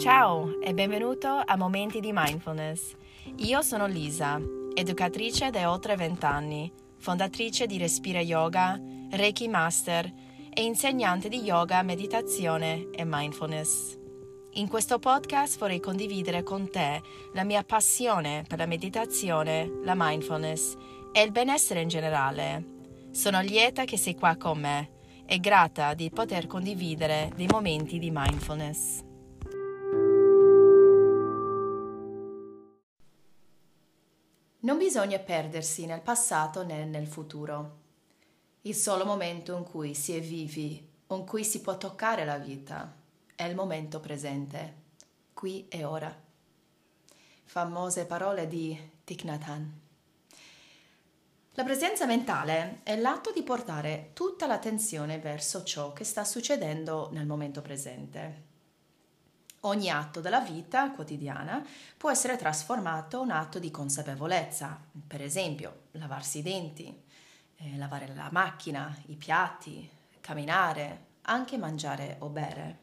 Ciao e benvenuto a Momenti di Mindfulness. Io sono Lisa, educatrice da oltre 20 anni, fondatrice di Respira Yoga, Reiki Master e insegnante di yoga, meditazione e mindfulness. In questo podcast vorrei condividere con te la mia passione per la meditazione, la mindfulness e il benessere in generale. Sono lieta che sei qua con me e grata di poter condividere dei momenti di mindfulness. Bisogna perdersi nel passato né nel futuro. Il solo momento in cui si è vivi, in cui si può toccare la vita, è il momento presente, qui e ora. Famose parole di Thich Nhat Hanh. La presenza mentale è l'atto di portare tutta l'attenzione verso ciò che sta succedendo nel momento presente. Ogni atto della vita quotidiana può essere trasformato in un atto di consapevolezza, per esempio lavarsi i denti, eh, lavare la macchina, i piatti, camminare, anche mangiare o bere.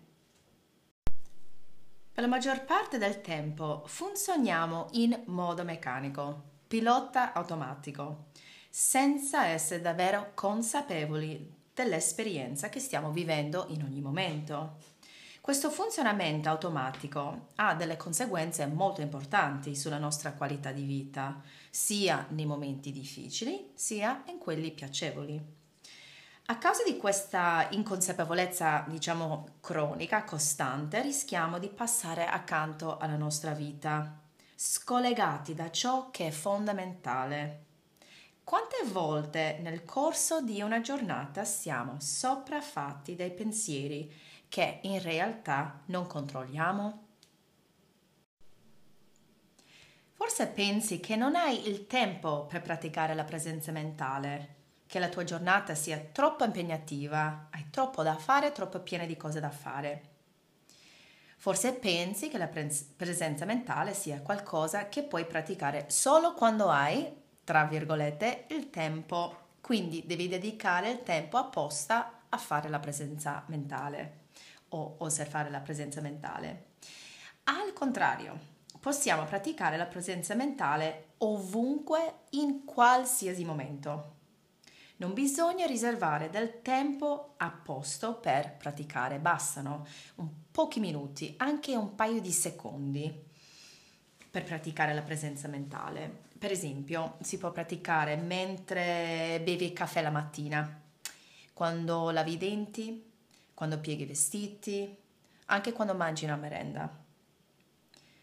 Per la maggior parte del tempo funzioniamo in modo meccanico, pilota automatico, senza essere davvero consapevoli dell'esperienza che stiamo vivendo in ogni momento. Questo funzionamento automatico ha delle conseguenze molto importanti sulla nostra qualità di vita, sia nei momenti difficili sia in quelli piacevoli. A causa di questa inconsapevolezza, diciamo, cronica, costante, rischiamo di passare accanto alla nostra vita, scollegati da ciò che è fondamentale. Quante volte nel corso di una giornata siamo sopraffatti dai pensieri che in realtà non controlliamo? Forse pensi che non hai il tempo per praticare la presenza mentale, che la tua giornata sia troppo impegnativa, hai troppo da fare, troppo piena di cose da fare. Forse pensi che la presenza mentale sia qualcosa che puoi praticare solo quando hai, tra virgolette, il tempo. Quindi devi dedicare il tempo apposta a fare la presenza mentale o osservare la presenza mentale. Al contrario, possiamo praticare la presenza mentale ovunque, in qualsiasi momento. Non bisogna riservare del tempo apposto per praticare, bastano pochi minuti, anche un paio di secondi per praticare la presenza mentale. Per esempio, si può praticare mentre bevi il caffè la mattina, quando lavi i denti, quando pieghi i vestiti, anche quando mangi una merenda.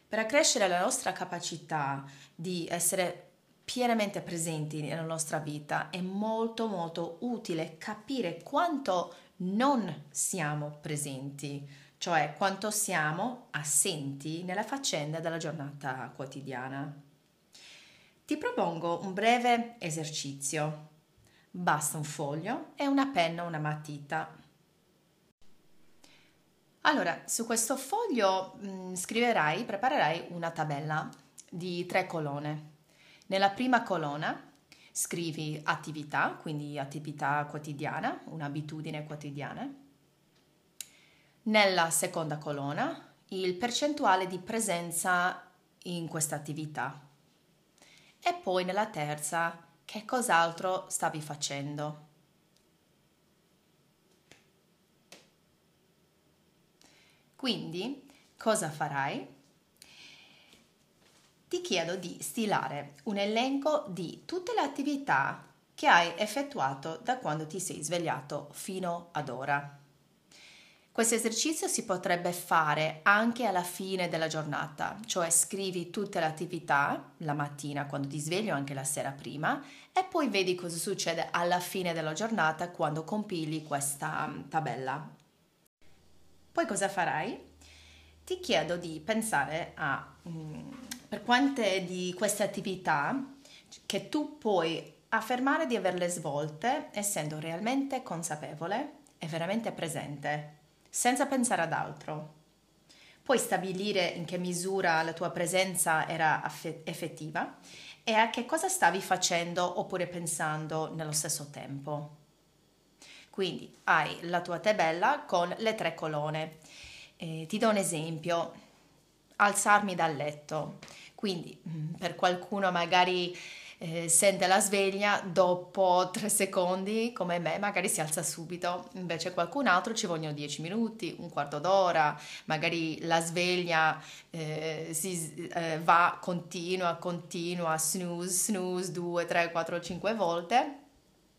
Per accrescere la nostra capacità di essere pienamente presenti nella nostra vita è molto molto utile capire quanto non siamo presenti, cioè quanto siamo assenti nella faccenda della giornata quotidiana. Ti propongo un breve esercizio. Basta un foglio e una penna o una matita allora, su questo foglio mh, mm, scriverai, preparerai una tabella di tre colonne. Nella prima colonna scrivi attività, quindi attività quotidiana, un'abitudine quotidiana. Nella seconda colonna il percentuale di presenza in questa attività. E poi nella terza che cos'altro stavi facendo. Quindi cosa farai? Ti chiedo di stilare un elenco di tutte le attività che hai effettuato da quando ti sei svegliato fino ad ora. Questo esercizio si potrebbe fare anche alla fine della giornata, cioè scrivi tutte le attività la mattina quando ti svegli o anche la sera prima e poi vedi cosa succede alla fine della giornata quando compili questa mm, tabella poi cosa farai? Ti chiedo di pensare a mm, per quante di queste attività che tu puoi affermare di averle svolte essendo realmente consapevole e veramente presente, senza pensare ad altro. Puoi stabilire in che misura la tua presenza era effettiva e a che cosa stavi facendo oppure pensando nello stesso tempo. Quindi hai la tua tabella con le tre colonne. Eh, ti do un esempio. alzarmi dal letto. Quindi mm, per qualcuno magari eh, sente la sveglia dopo tre secondi, come me, magari si alza subito, invece qualcun altro ci vogliono dieci minuti, un quarto d'ora, magari la sveglia eh, si, eh, va continua, continua, snooze, snooze, due, tre, quattro, cinque volte.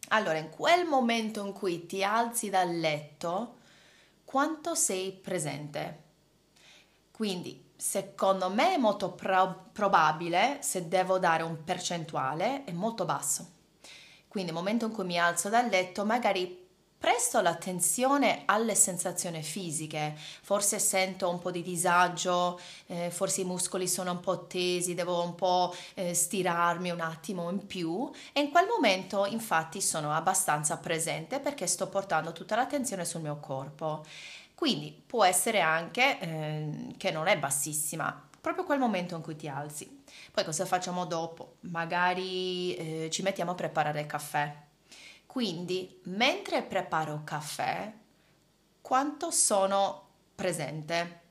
Allora, in quel momento in cui ti alzi dal letto, quanto sei presente? Quindi secondo me è molto pro- probabile, se devo dare un percentuale, è molto basso. Quindi nel momento in cui mi alzo dal letto, magari presto l'attenzione alle sensazioni fisiche, forse sento un po' di disagio, eh, forse i muscoli sono un po' tesi, devo un po' eh, stirarmi un attimo in più e in quel momento infatti sono abbastanza presente perché sto portando tutta l'attenzione sul mio corpo. Quindi può essere anche eh, che non è bassissima, proprio quel momento in cui ti alzi. Poi cosa facciamo dopo? Magari eh, ci mettiamo a preparare il caffè. Quindi mentre preparo caffè, quanto sono presente?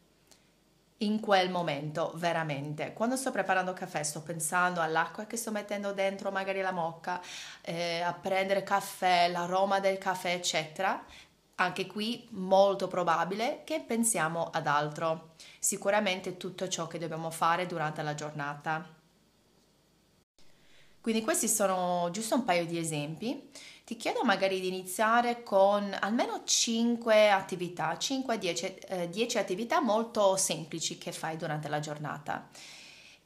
in quel momento, veramente. Quando sto preparando caffè sto pensando all'acqua che sto mettendo dentro, magari la mocca, eh, a prendere caffè, l'aroma del caffè, eccetera anche qui molto probabile che pensiamo ad altro, sicuramente tutto ciò che dobbiamo fare durante la giornata. Quindi questi sono giusto un paio di esempi. Ti chiedo magari di iniziare con almeno 5 attività, 5-10 eh, attività molto semplici che fai durante la giornata.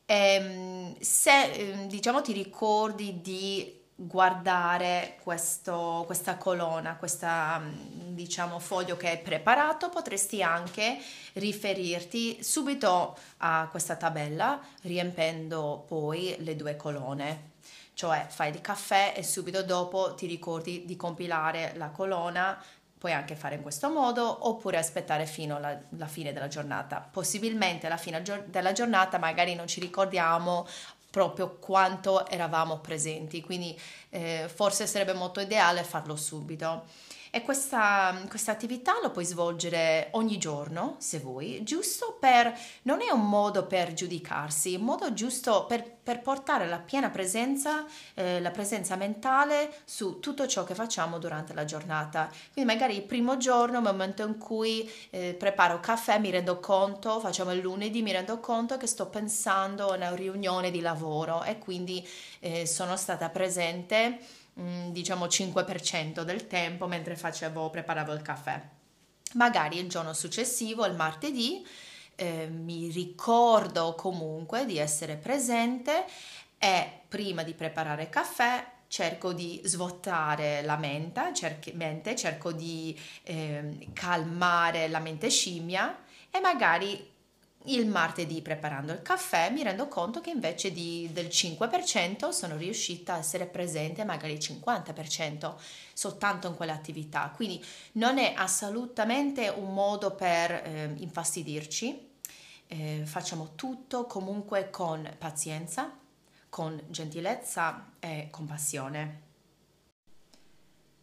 E, ehm, se ehm, diciamo ti ricordi di guardare questo, questa colonna, questa diciamo foglio che hai preparato, potresti anche riferirti subito a questa tabella riempendo poi le due colonne. Cioè fai il caffè e subito dopo ti ricordi di compilare la colonna puoi anche fare in questo modo oppure aspettare fino alla fine della giornata. Possibilmente alla fine della giornata magari non ci ricordiamo proprio quanto eravamo presenti, quindi eh, forse sarebbe molto ideale farlo subito. E questa, questa attività lo puoi svolgere ogni giorno, se vuoi, giusto per, non è un modo per giudicarsi, è un modo giusto per, per portare la piena presenza, eh, la presenza mentale su tutto ciò che facciamo durante la giornata. Quindi magari il primo giorno, il momento in cui eh, preparo caffè, mi rendo conto, facciamo il lunedì, mi rendo conto che sto pensando a una riunione di lavoro e quindi eh, sono stata presente diciamo 5% del tempo mentre facevo, preparavo il caffè. Magari il giorno successivo, il martedì, eh, mi ricordo comunque di essere presente e prima di preparare il caffè cerco di svuotare la mente, cerchi, mente cerco di eh, calmare la mente scimmia e magari il martedì preparando il caffè mi rendo conto che invece di, del 5% sono riuscita a essere presente magari il 50% soltanto in quell'attività. Quindi non è assolutamente un modo per eh, infastidirci, eh, facciamo tutto comunque con pazienza, con gentilezza e compassione.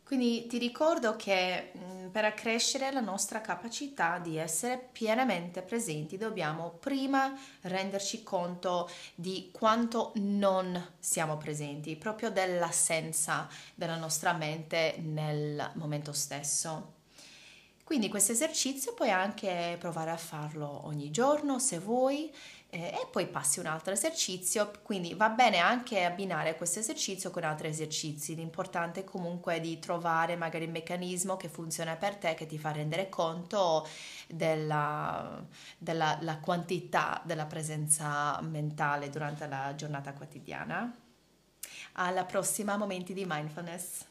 Quindi ti ricordo che per accrescere la nostra capacità di essere pienamente presenti dobbiamo prima renderci conto di quanto non siamo presenti, proprio dell'assenza della nostra mente nel momento stesso. Quindi questo esercizio puoi anche provare a farlo ogni giorno se vuoi e poi passi un altro esercizio, quindi va bene anche abbinare questo esercizio con altri esercizi, l'importante comunque è di trovare magari il meccanismo che funziona per te, che ti fa rendere conto della, della quantità della presenza mentale durante la giornata quotidiana. Alla prossima momenti di mindfulness.